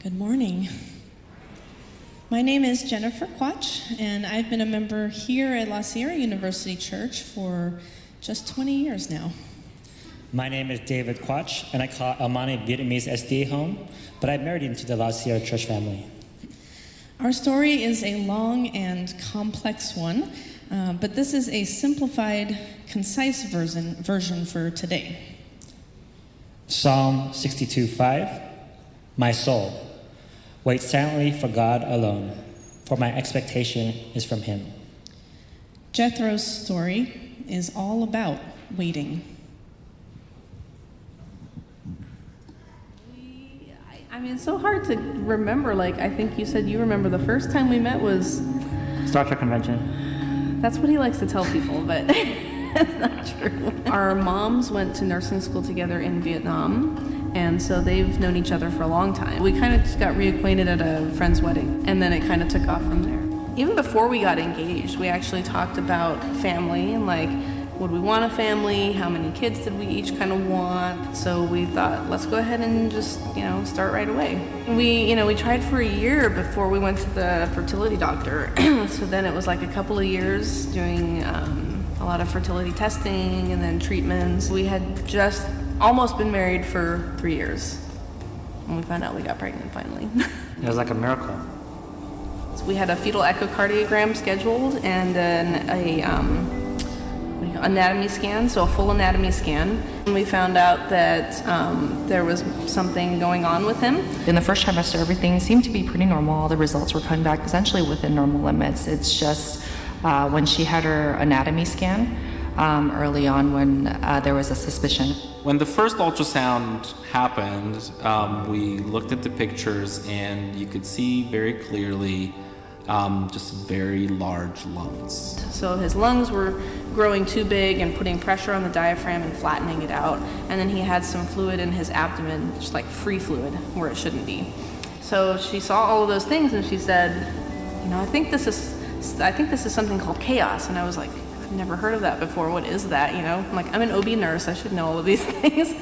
Good morning. My name is Jennifer Quach, and I've been a member here at La Sierra University Church for just 20 years now. My name is David Quach, and I call Almani Vietnamese SDA home, but I married into the La Sierra Church family. Our story is a long and complex one, uh, but this is a simplified, concise version, version for today. Psalm 62 5 My soul, wait silently for God alone, for my expectation is from Him. Jethro's story is all about waiting. I mean, it's so hard to remember. Like, I think you said you remember the first time we met was. Star Trek convention. That's what he likes to tell people, but it's not true. Our moms went to nursing school together in Vietnam, and so they've known each other for a long time. We kind of just got reacquainted at a friend's wedding, and then it kind of took off from there. Even before we got engaged, we actually talked about family and like would we want a family? How many kids did we each kind of want? So we thought, let's go ahead and just, you know, start right away. We, you know, we tried for a year before we went to the fertility doctor. so then it was like a couple of years doing um, a lot of fertility testing and then treatments. We had just almost been married for three years. And we found out we got pregnant finally. it was like a miracle. So we had a fetal echocardiogram scheduled and then a um, anatomy scan, so a full anatomy scan. And we found out that um, there was something going on with him. In the first trimester, everything seemed to be pretty normal. All the results were coming back essentially within normal limits. It's just uh, when she had her anatomy scan um, early on when uh, there was a suspicion. When the first ultrasound happened, um, we looked at the pictures and you could see very clearly um, just very large lungs. So his lungs were growing too big and putting pressure on the diaphragm and flattening it out. And then he had some fluid in his abdomen, just like free fluid, where it shouldn't be. So she saw all of those things and she said, you know, I think this is, I think this is something called chaos. And I was like, I've never heard of that before. What is that? You know, I'm like, I'm an OB nurse. I should know all of these things.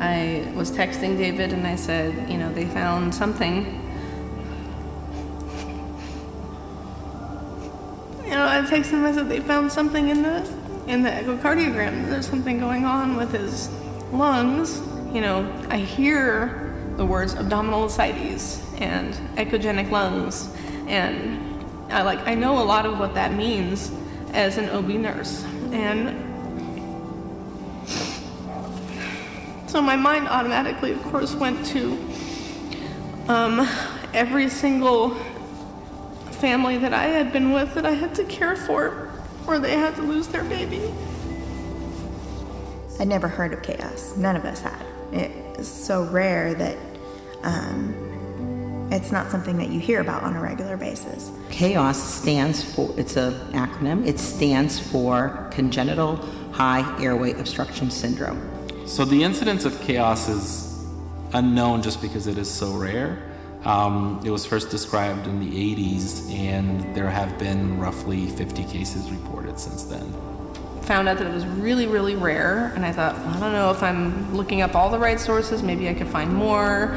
I was texting David and I said, you know, they found something you know, I texted him. I said they found something in the in the echocardiogram. There's something going on with his lungs. You know, I hear the words abdominal ascites and echogenic lungs, and I like I know a lot of what that means as an OB nurse, and so my mind automatically, of course, went to um, every single family that I had been with that I had to care for, where they had to lose their baby. I'd never heard of chaos. None of us had. It's so rare that um, it's not something that you hear about on a regular basis. CHAOS stands for, it's an acronym, it stands for Congenital High Airway Obstruction Syndrome. So the incidence of CHAOS is unknown just because it is so rare. Um, it was first described in the 80s, and there have been roughly 50 cases reported since then. Found out that it was really, really rare, and I thought, well, I don't know if I'm looking up all the right sources, maybe I could find more.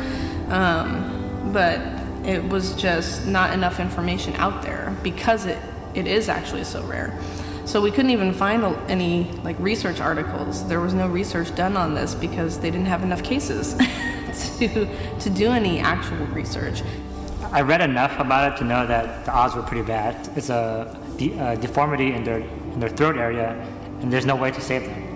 Um, but it was just not enough information out there because it, it is actually so rare. So we couldn't even find any like research articles. There was no research done on this because they didn't have enough cases. to, to do any actual research. I read enough about it to know that the odds were pretty bad. It's a, a deformity in their, in their throat area, and there's no way to save them.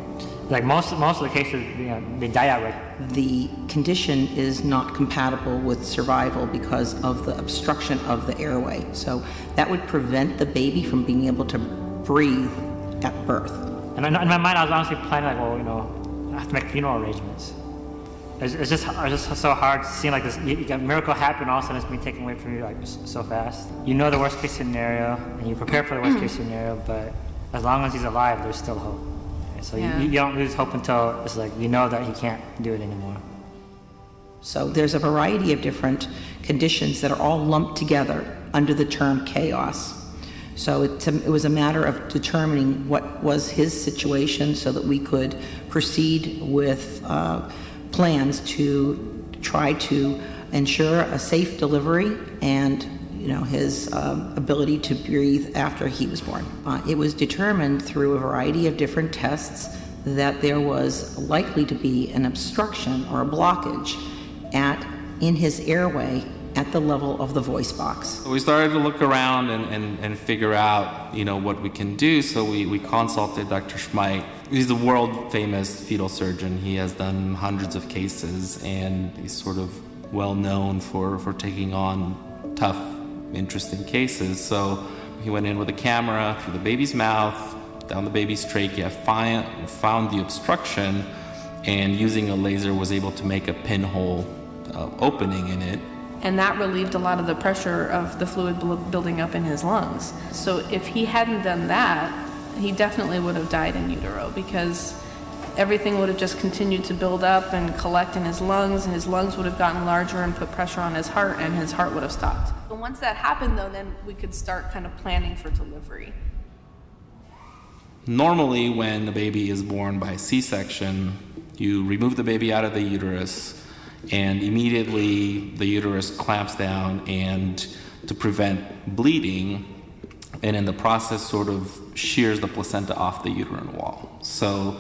Like most, most of the cases, you know, they die outright. The condition is not compatible with survival because of the obstruction of the airway. So that would prevent the baby from being able to breathe at birth. And in my mind, I was honestly planning, like, well, you know, I have to make funeral arrangements. It's, it's just it's just so hard seeing like this. You, you miracle happen, all of a sudden it's being taken away from you like so fast. You know the worst case scenario, and you prepare for the worst case scenario. But as long as he's alive, there's still hope. So yeah. you, you don't lose hope until it's like you know that he can't do it anymore. So there's a variety of different conditions that are all lumped together under the term chaos. So it, it, was a matter of determining what was his situation so that we could proceed with uh, plans to try to ensure a safe delivery and you know his um, ability to breathe after he was born. Uh, it was determined through a variety of different tests that there was likely to be an obstruction or a blockage at in his airway at the level of the voice box. So we started to look around and, and, and figure out, you know, what we can do. So we, we consulted Dr. Schmeit. He's a world famous fetal surgeon. He has done hundreds of cases and he's sort of well known for, for taking on tough, interesting cases. So he went in with a camera through the baby's mouth, down the baby's trachea, find, found the obstruction, and using a laser was able to make a pinhole uh, opening in it and that relieved a lot of the pressure of the fluid building up in his lungs. So if he hadn't done that, he definitely would have died in utero because everything would have just continued to build up and collect in his lungs, and his lungs would have gotten larger and put pressure on his heart, and his heart would have stopped. But once that happened, though, then we could start kind of planning for delivery. Normally, when the baby is born by C section, you remove the baby out of the uterus and immediately the uterus clamps down and to prevent bleeding and in the process sort of shears the placenta off the uterine wall so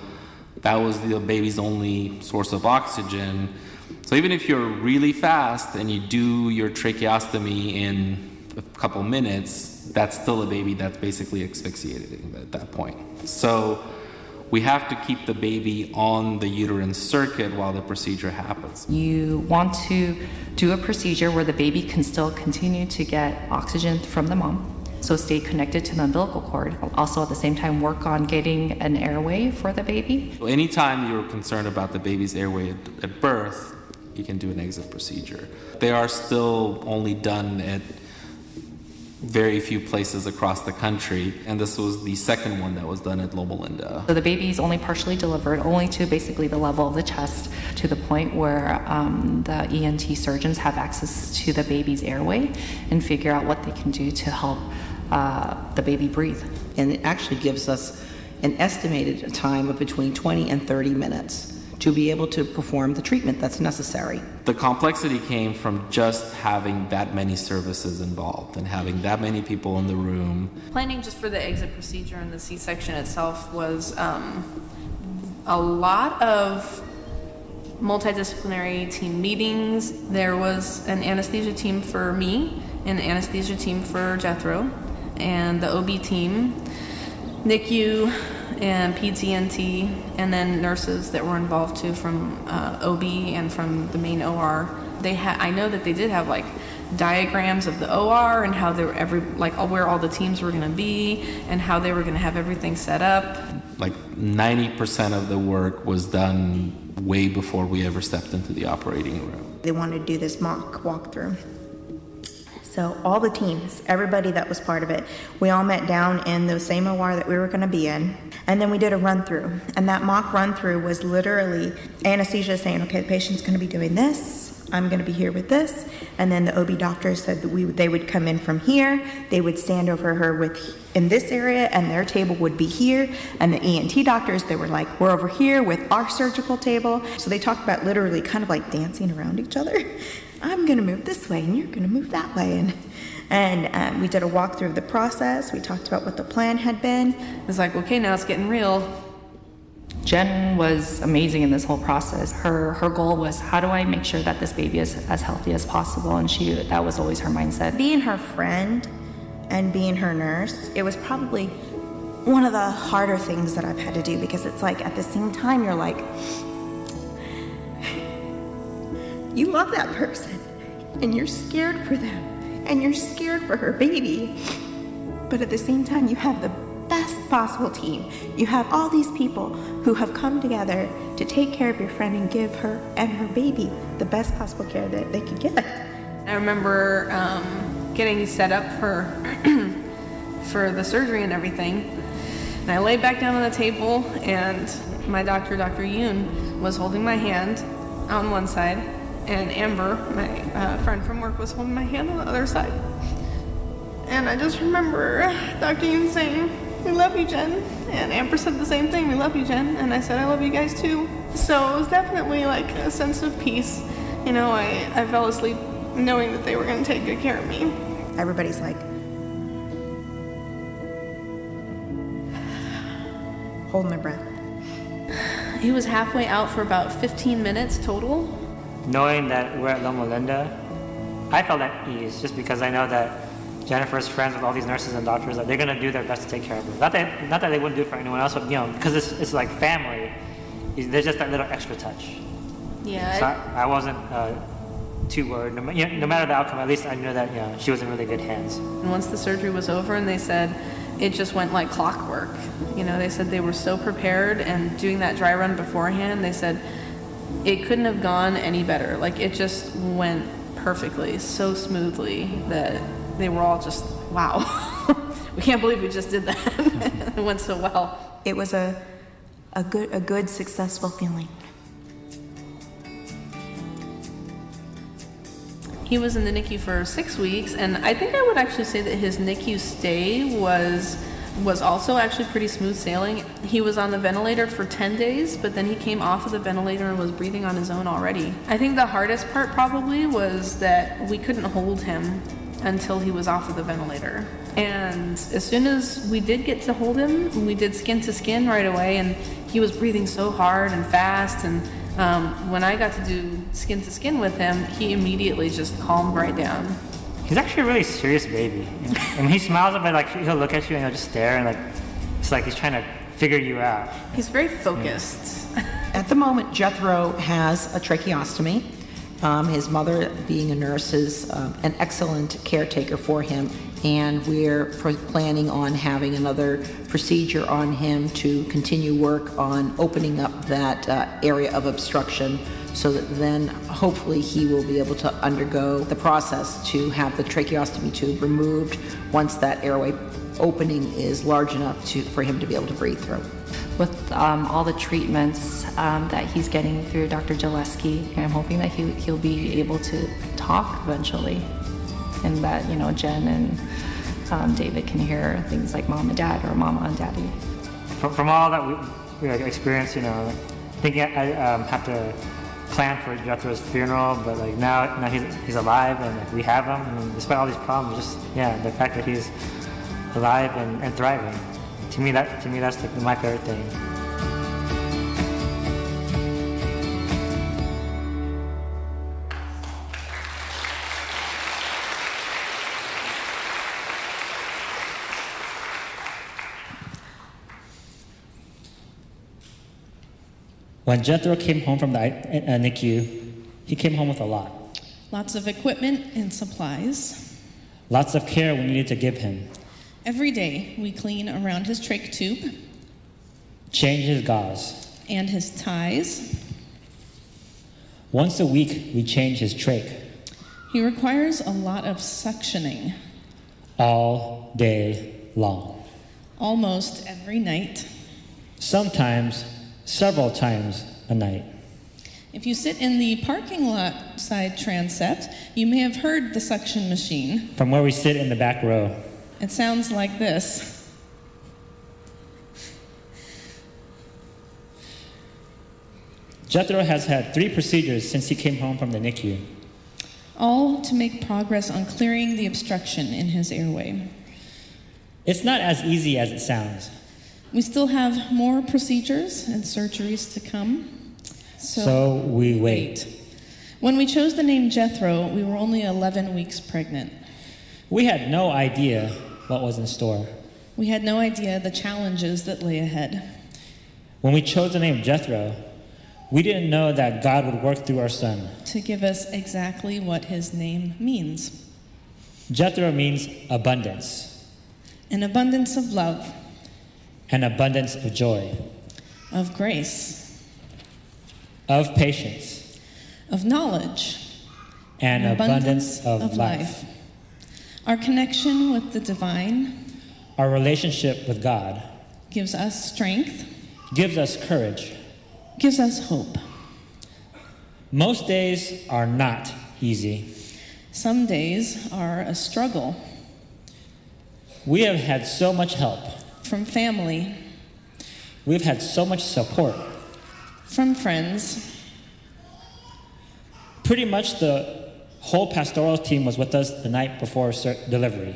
that was the baby's only source of oxygen so even if you're really fast and you do your tracheostomy in a couple minutes that's still a baby that's basically asphyxiated at that point so we have to keep the baby on the uterine circuit while the procedure happens. You want to do a procedure where the baby can still continue to get oxygen from the mom. So stay connected to the umbilical cord. Also, at the same time, work on getting an airway for the baby. So anytime you're concerned about the baby's airway at, at birth, you can do an exit procedure. They are still only done at very few places across the country, and this was the second one that was done at Loma Linda. So the baby is only partially delivered, only to basically the level of the chest, to the point where um, the ENT surgeons have access to the baby's airway and figure out what they can do to help uh, the baby breathe. And it actually gives us an estimated time of between 20 and 30 minutes to be able to perform the treatment that's necessary. The complexity came from just having that many services involved and having that many people in the room. Planning just for the exit procedure and the C section itself was um, a lot of multidisciplinary team meetings. There was an anesthesia team for me, an anesthesia team for Jethro, and the OB team, NICU, and PTNT, and then nurses that were involved too from uh, OB and from the main OR. They had, I know that they did have like diagrams of the OR and how they were every like where all the teams were going to be and how they were going to have everything set up. Like 90% of the work was done way before we ever stepped into the operating room. They wanted to do this mock walkthrough so all the teams, everybody that was part of it, we all met down in the same OR that we were going to be in, and then we did a run through. And that mock run through was literally anesthesia saying, "Okay, the patient's going to be doing this. I'm going to be here with this." And then the OB doctors said that we they would come in from here. They would stand over her with in this area, and their table would be here. And the ENT doctors, they were like, "We're over here with our surgical table." So they talked about literally kind of like dancing around each other. I'm going to move this way and you're going to move that way. And, and um, we did a walkthrough of the process. We talked about what the plan had been. It's like, okay, now it's getting real. Jen was amazing in this whole process. Her her goal was how do I make sure that this baby is as healthy as possible, and she that was always her mindset. Being her friend and being her nurse, it was probably one of the harder things that I've had to do because it's like at the same time you're like, you love that person and you're scared for them and you're scared for her baby. But at the same time, you have the best possible team. You have all these people who have come together to take care of your friend and give her and her baby the best possible care that they could get. I remember um, getting set up for for the surgery and everything. And I laid back down on the table, and my doctor, Dr. Yoon, was holding my hand on one side, and Amber, my uh, friend from work, was holding my hand on the other side. And I just remember Dr. Yoon saying, We love you, Jen. And Amber said the same thing, We love you, Jen. And I said, I love you guys too. So it was definitely like a sense of peace You know, I, I fell asleep knowing that they were going to take good care of me. Everybody's like, holding their breath. He was halfway out for about 15 minutes total. Knowing that we're at Loma Linda, I felt at ease just because I know that Jennifer's friends with all these nurses and doctors that they're gonna do their best to take care of her. Not that not that they wouldn't do it for anyone else, but you know, because it's, it's like family. There's just that little extra touch. Yeah. So I, I wasn't uh, too worried. No, you know, no matter the outcome, at least I knew that you know, she was in really good hands. And once the surgery was over, and they said it just went like clockwork. You know, they said they were so prepared and doing that dry run beforehand. They said it couldn't have gone any better. Like it just went perfectly, so smoothly that they were all just, wow, we can't believe we just did that. it went so well. It was a, a good, a good, successful feeling. He was in the NICU for six weeks, and I think I would actually say that his NICU stay was was also actually pretty smooth sailing. He was on the ventilator for 10 days, but then he came off of the ventilator and was breathing on his own already. I think the hardest part probably was that we couldn't hold him until he was off of the ventilator. And as soon as we did get to hold him, we did skin to skin right away, and he was breathing so hard and fast. And um, when I got to do skin to skin with him, he immediately just calmed right down. He's actually a really serious baby. And when he smiles a bit, like he'll look at you and he'll just stare and like it's like he's trying to figure you out. He's very focused. At the moment, Jethro has a tracheostomy. Um, his mother, being a nurse, is um, an excellent caretaker for him, and we're pr- planning on having another procedure on him to continue work on opening up that uh, area of obstruction so that then hopefully he will be able to undergo the process to have the tracheostomy tube removed once that airway opening is large enough to, for him to be able to breathe through. with um, all the treatments um, that he's getting through Dr. Jaleski. I'm hoping that he, he'll be able to talk eventually, and that you know Jen and um, David can hear things like mom and dad or mama and daddy. From, from all that we, we experienced, you know, thinking I um, have to plan for Jethro's funeral, but like now, now he's, he's alive and like, we have him. And despite all these problems, just yeah, the fact that he's alive and, and thriving. To me, that to me that's like my favorite thing. When Jethro came home from the uh, NICU, he came home with a lot. Lots of equipment and supplies. Lots of care we needed to give him. Every day we clean around his trach tube Change his gauze. and his ties. Once a week, we change his trach. He requires a lot of suctioning All day long. almost every night. Sometimes, several times a night. If you sit in the parking lot side transept, you may have heard the suction machine. From where we sit in the back row. It sounds like this. Jethro has had three procedures since he came home from the NICU. all to make progress on clearing the obstruction in his airway. It's not as easy as it sounds. We still have more procedures and surgeries to come. So, So we wait. when we chose the name Jethro, we were only 11 weeks pregnant. We had no idea what was in store. We had no idea the challenges that lay ahead. When we chose the name Jethro, we didn't know that God would work through our son. to give us exactly what his name means Jethro means abundance, an abundance of love, an abundance of joy, of grace, of patience, of knowledge, and an abundance, of, life. Our connection with the divine Our relationship with God gives us strength, gives us courage. gives us hope. Most days are not easy. Some days are a struggle We have had so much help. From family, We've had so much support. from friends, Pretty much the whole pastoral team was with us the night before ser- delivery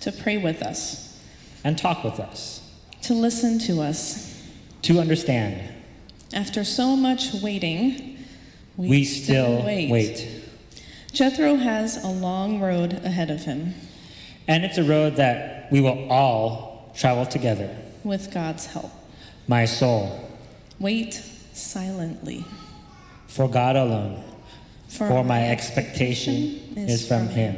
to pray with us, and talk with us, to listen to us. to understand. After so much waiting, we, We still wait. Jethro has a long road ahead of him And it's a road that we will all travel together. with God's help. My soul, Wait silently. for God alone, For for my my expectation is from Him.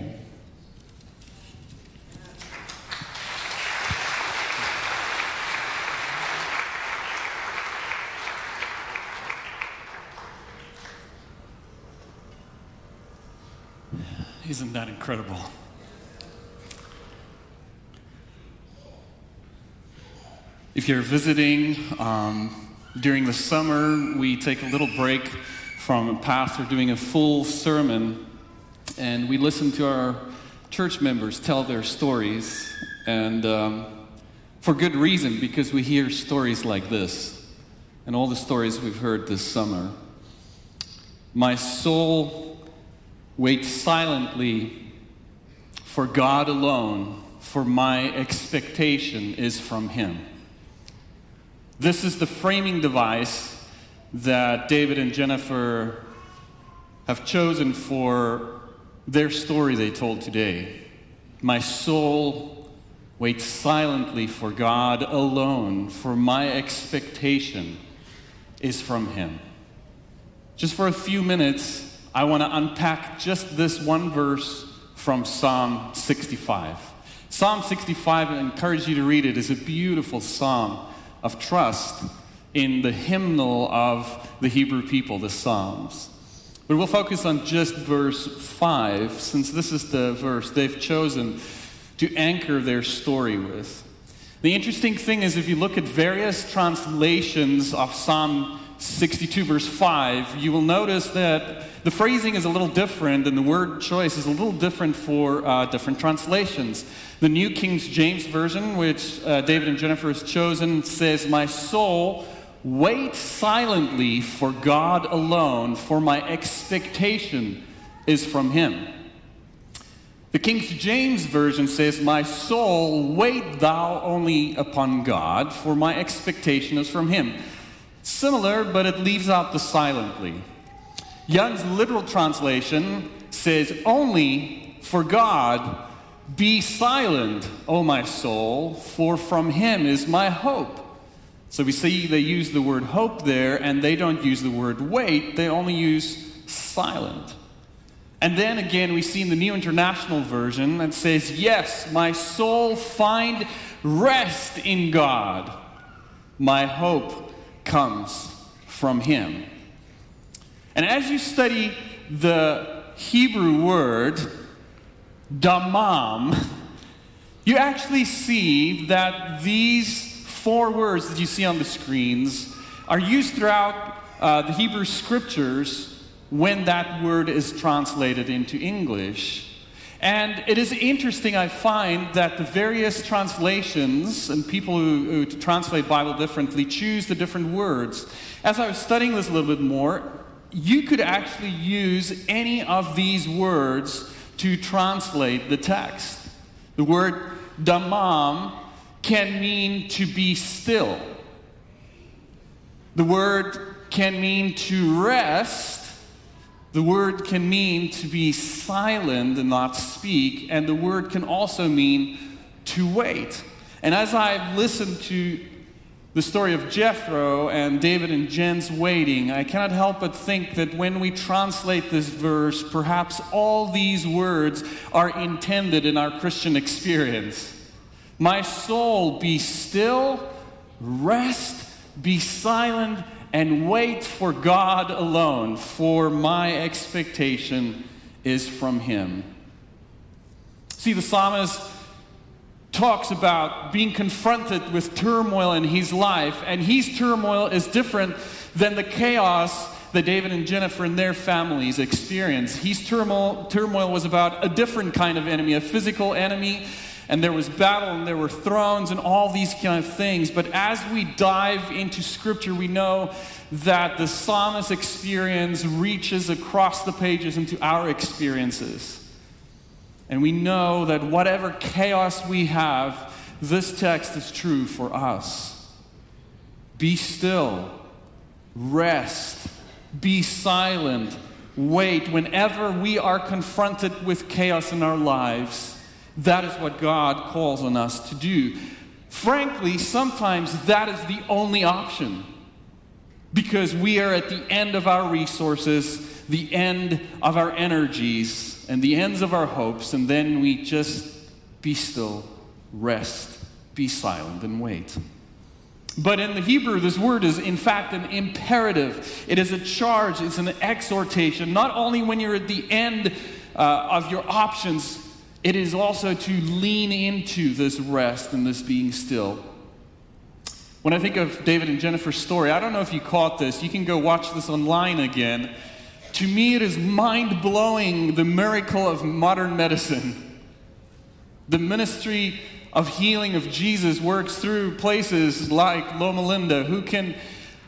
Isn't that incredible? If you're visiting um, during the summer, we take a little break from a pastor doing a full sermon, and we listen to our church members tell their stories, and um, for good reason, because we hear stories like this, and all the stories we've heard this summer. My soul waits silently for God alone, for my expectation is from Him. This is the framing device that David and Jennifer have chosen for their story they told today. My soul waits silently for God alone, for my expectation is from Him. Just for a few minutes, I want to unpack just this one verse from Psalm 65. Psalm 65, I encourage you to read it, is a beautiful psalm of trust in the hymnal of the Hebrew people, the Psalms. But we'll focus on just verse 5, since this is the verse they've chosen to anchor their story with. The interesting thing is, if you look at various translations of Psalm 62, verse 5, you will notice that the phrasing is a little different and the word choice is a little different for uh, different translations. The New King James Version, which uh, David and Jennifer has chosen, says, My soul waits silently for God alone, for my expectation is from Him. The King James Version says, My soul, wait thou only upon God, for my expectation is from Him. Similar, but it leaves out the silently. Young's literal translation says, Only for God be silent, O my soul, for from him is my hope. So we see they use the word hope there, and they don't use the word wait, they only use silent. And then again, we see in the New International Version that says, Yes, my soul find rest in God. My hope comes from him. And as you study the Hebrew word, damam, you actually see that these four words that you see on the screens are used throughout uh, the Hebrew scriptures when that word is translated into English. And it is interesting, I find, that the various translations and people who, who translate Bible differently choose the different words. As I was studying this a little bit more, you could actually use any of these words to translate the text. The word damam can mean to be still. The word can mean to rest. The word can mean to be silent and not speak. And the word can also mean to wait. And as I've listened to the story of Jethro and David and Jen's waiting, I cannot help but think that when we translate this verse, perhaps all these words are intended in our Christian experience. My soul, be still, rest, be silent, and wait for God alone, for my expectation is from Him. See, the psalmist talks about being confronted with turmoil in his life, and his turmoil is different than the chaos that David and Jennifer and their families experienced. His turmoil, turmoil was about a different kind of enemy, a physical enemy, and there was battle and there were thrones and all these kind of things. But as we dive into scripture, we know that the psalmist experience reaches across the pages into our experiences. And we know that whatever chaos we have, this text is true for us. Be still, rest, be silent, wait. Whenever we are confronted with chaos in our lives, that is what God calls on us to do. Frankly, sometimes that is the only option because we are at the end of our resources, the end of our energies, and the ends of our hopes, and then we just be still, rest, be silent, and wait. But in the Hebrew, this word is in fact an imperative. It is a charge, it's an exhortation. Not only when you're at the end uh, of your options, it is also to lean into this rest and this being still. When I think of David and Jennifer's story, I don't know if you caught this. You can go watch this online again. To me, it is mind blowing the miracle of modern medicine. The ministry of healing of Jesus works through places like Loma Linda, who can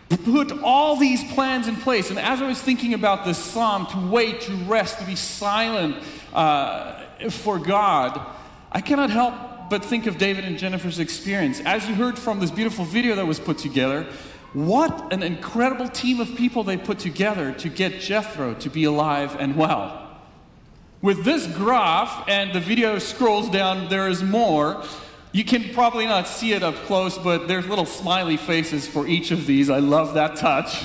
put all these plans in place. And as I was thinking about this psalm, to wait, to rest, to be silent uh, for God, I cannot help but think of David and Jennifer's experience. As you heard from this beautiful video that was put together, what an incredible team of people they put together to get Jethro to be alive and well. With this graph, and the video scrolls down, there is more. You can probably not see it up close, but there's little smiley faces for each of these. I love that touch.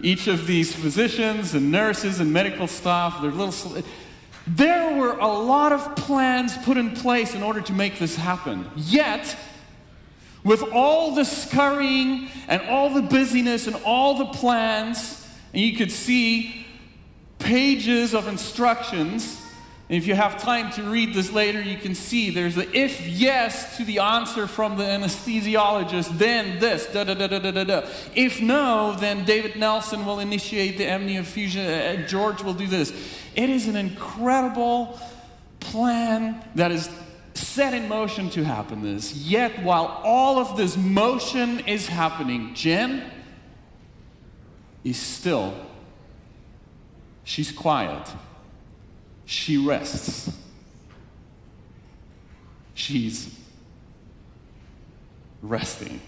Each of these physicians and nurses and medical staff, they're little. There were a lot of plans put in place in order to make this happen. Yet, with all the scurrying and all the busyness and all the plans, and you could see pages of instructions. And if you have time to read this later, you can see there's the if yes to the answer from the anesthesiologist, then this, da da da da da da da. If no, then David Nelson will initiate the amnioinfusion, uh, George will do this. It is an incredible plan that is set in motion to happen this. Yet, while all of this motion is happening, Jen is still She's quiet. She rests. She's resting.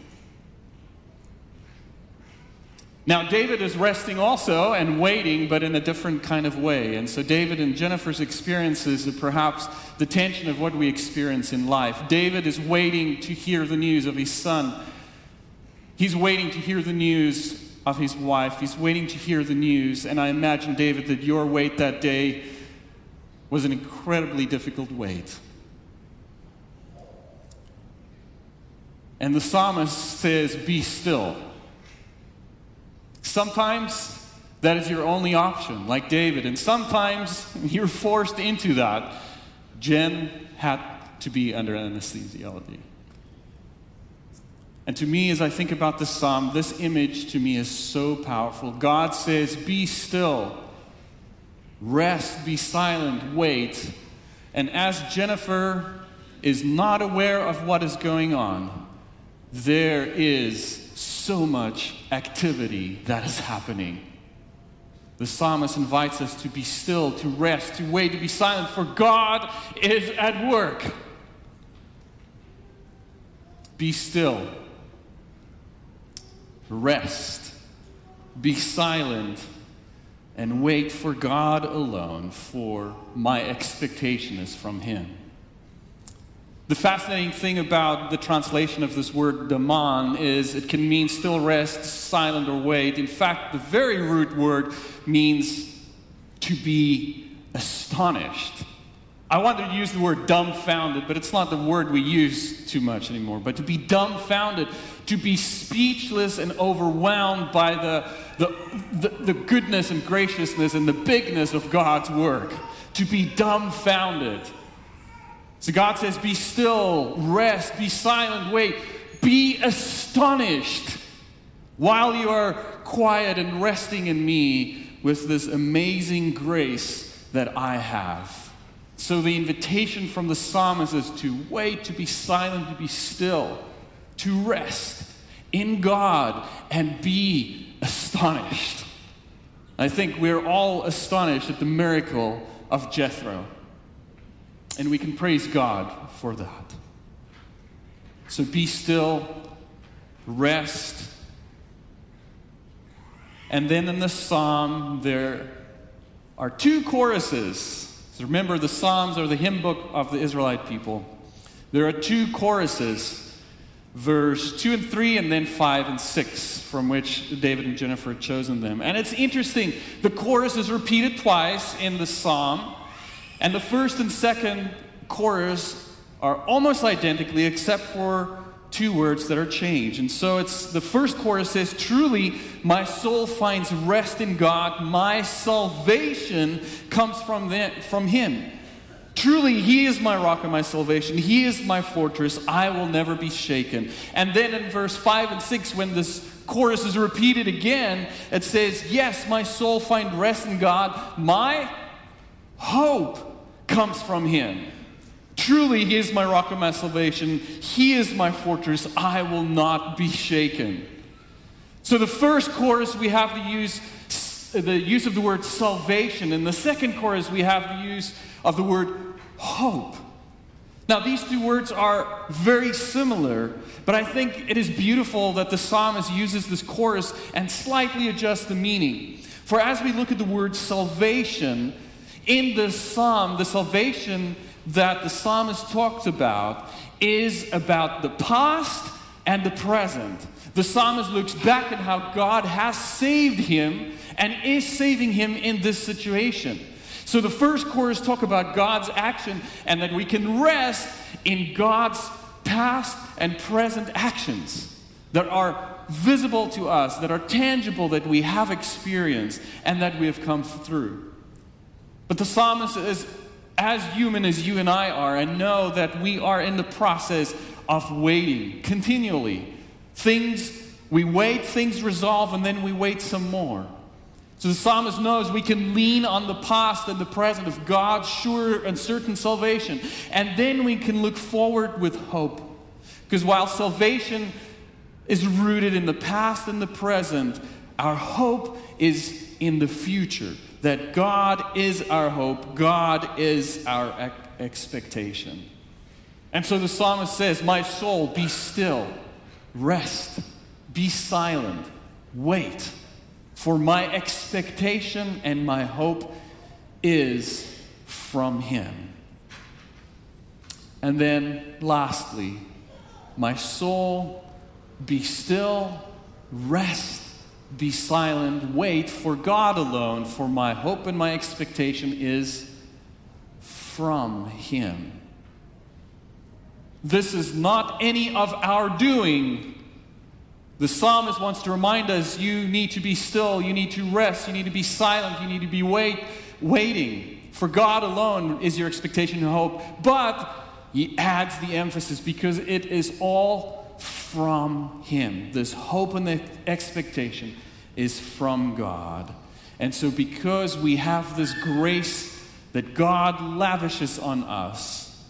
Now, David is resting also and waiting, but in a different kind of way. And so, David and Jennifer's experiences are perhaps the tension of what we experience in life. David is waiting to hear the news of his son. He's waiting to hear the news of his wife. He's waiting to hear the news. And I imagine, David, that your wait that day was an incredibly difficult wait. And the psalmist says, Be still. Sometimes that is your only option, like David. And sometimes you're forced into that. Jen had to be under anesthesiology. And to me, as I think about this psalm, this image to me is so powerful. God says, Be still, rest, be silent, wait. And as Jennifer is not aware of what is going on, there is so much activity that is happening. The psalmist invites us to be still, to rest, to wait, to be silent, for God is at work. Be still rest, be silent, and wait for God alone, for my expectation is from Him. The fascinating thing about the translation of this word damam is it can mean still rest, silent, or wait. In fact, the very root word means to be astonished. I wanted to use the word dumbfounded, but it's not the word we use too much anymore. But to be dumbfounded, to be speechless and overwhelmed by the, the, the, the, goodness and graciousness and the bigness of God's work, to be dumbfounded. So God says, Be still, rest, be silent, wait, be astonished while you are quiet and resting in me with this amazing grace that I have. So the invitation from the psalmist is to wait, to be silent, to be still, to rest in God and be astonished. I think we're all astonished at the miracle of Jethro. And we can praise God for that. So be still, rest. And then in the psalm, there are two choruses. Remember, the Psalms are the hymn book of the Israelite people. There are two choruses verse 2 and 3, and then 5 and 6, from which David and Jennifer had chosen them. And it's interesting, the chorus is repeated twice in the psalm, and the first and second chorus are almost identically, except for two words that are changed. And so it's the first chorus says, Truly, my soul finds rest in God, my salvation comes from, the, from Him. Truly, He is my rock and my salvation. He is my fortress. I will never be shaken. And then in verse 5 and 6, when this chorus is repeated again, it says, Yes, my soul find rest in God. My hope comes from Him. Truly, He is my rock and my salvation. He is my fortress. I will not be shaken. So, the first chorus, we have to use the use of the word salvation. And the second chorus, we have the use of the word hope. Now, these two words are very similar, but I think it is beautiful that the psalmist uses this chorus and slightly adjusts the meaning. For as we look at the word salvation, in this psalm, the salvation that the psalmist talks about is about the past and the present. The psalmist looks back at how God has saved him and is saving him in this situation. So the first chorus talk about God's action and that we can rest in God's past and present actions that are visible to us, that are tangible, that we have experienced and that we have come through. But the psalmist is as human as you and I are and know that we are in the process of waiting continually. Things, we wait, things resolve, and then we wait some more. So the psalmist knows we can lean on the past and the present of God's sure and certain salvation. And then we can look forward with hope. Because while salvation is rooted in the past and the present, our hope is in the future. That God is our hope, God is our expectation. And so the psalmist says, My soul, be still, rest, be silent, wait. For my expectation and my hope is from Him. And then, lastly, my soul, be still, rest, be silent, wait for God alone, for my hope and my expectation is from Him. This is not any of our doing, the psalmist wants to remind us you need to be still, you need to rest, you need to be silent, you need to be wait, waiting. For God alone is your expectation and hope. But he adds the emphasis because it is all from Him. This hope and the expectation is from God. And so, because we have this grace that God lavishes on us,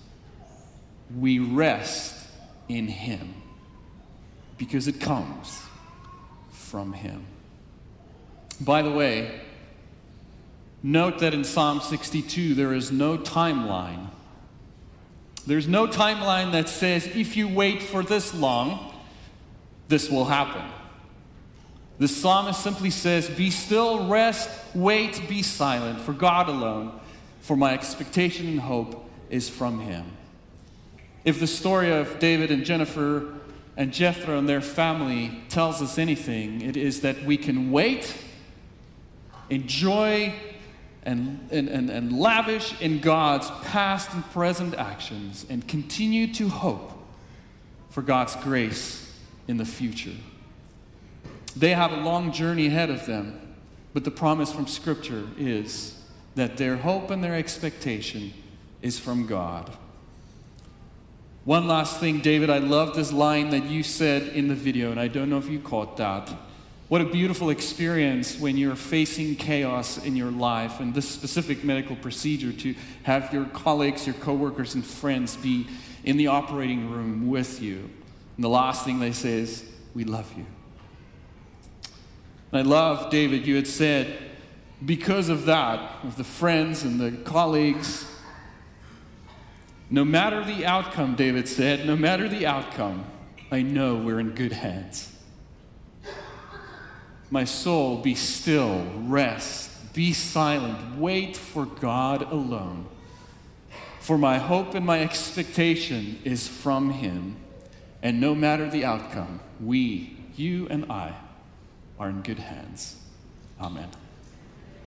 we rest in Him because it comes from Him. By the way, note that in Psalm 62 there is no timeline. There's no timeline that says if you wait for this long, this will happen. The psalmist simply says, Be still, rest, wait, be silent, for God alone, for my expectation and hope is from Him. If the story of David and Jennifer and Jethro and their family tells us anything, it is that we can wait, enjoy, and, and, and, and lavish in God's past and present actions, and continue to hope for God's grace in the future. They have a long journey ahead of them, but the promise from Scripture is that their hope and their expectation is from God. One last thing, David, I love this line that you said in the video, and I don't know if you caught that. What a beautiful experience when you're facing chaos in your life and this specific medical procedure to have your colleagues, your coworkers, and friends be in the operating room with you. And the last thing they say is, We love you. And I love, David, you had said, because of that, of the friends and the colleagues, no matter the outcome, David said, no matter the outcome, I know we're in good hands. My soul, be still, rest, be silent, wait for God alone. For my hope and my expectation is from Him. And no matter the outcome, we, you and I, are in good hands. Amen.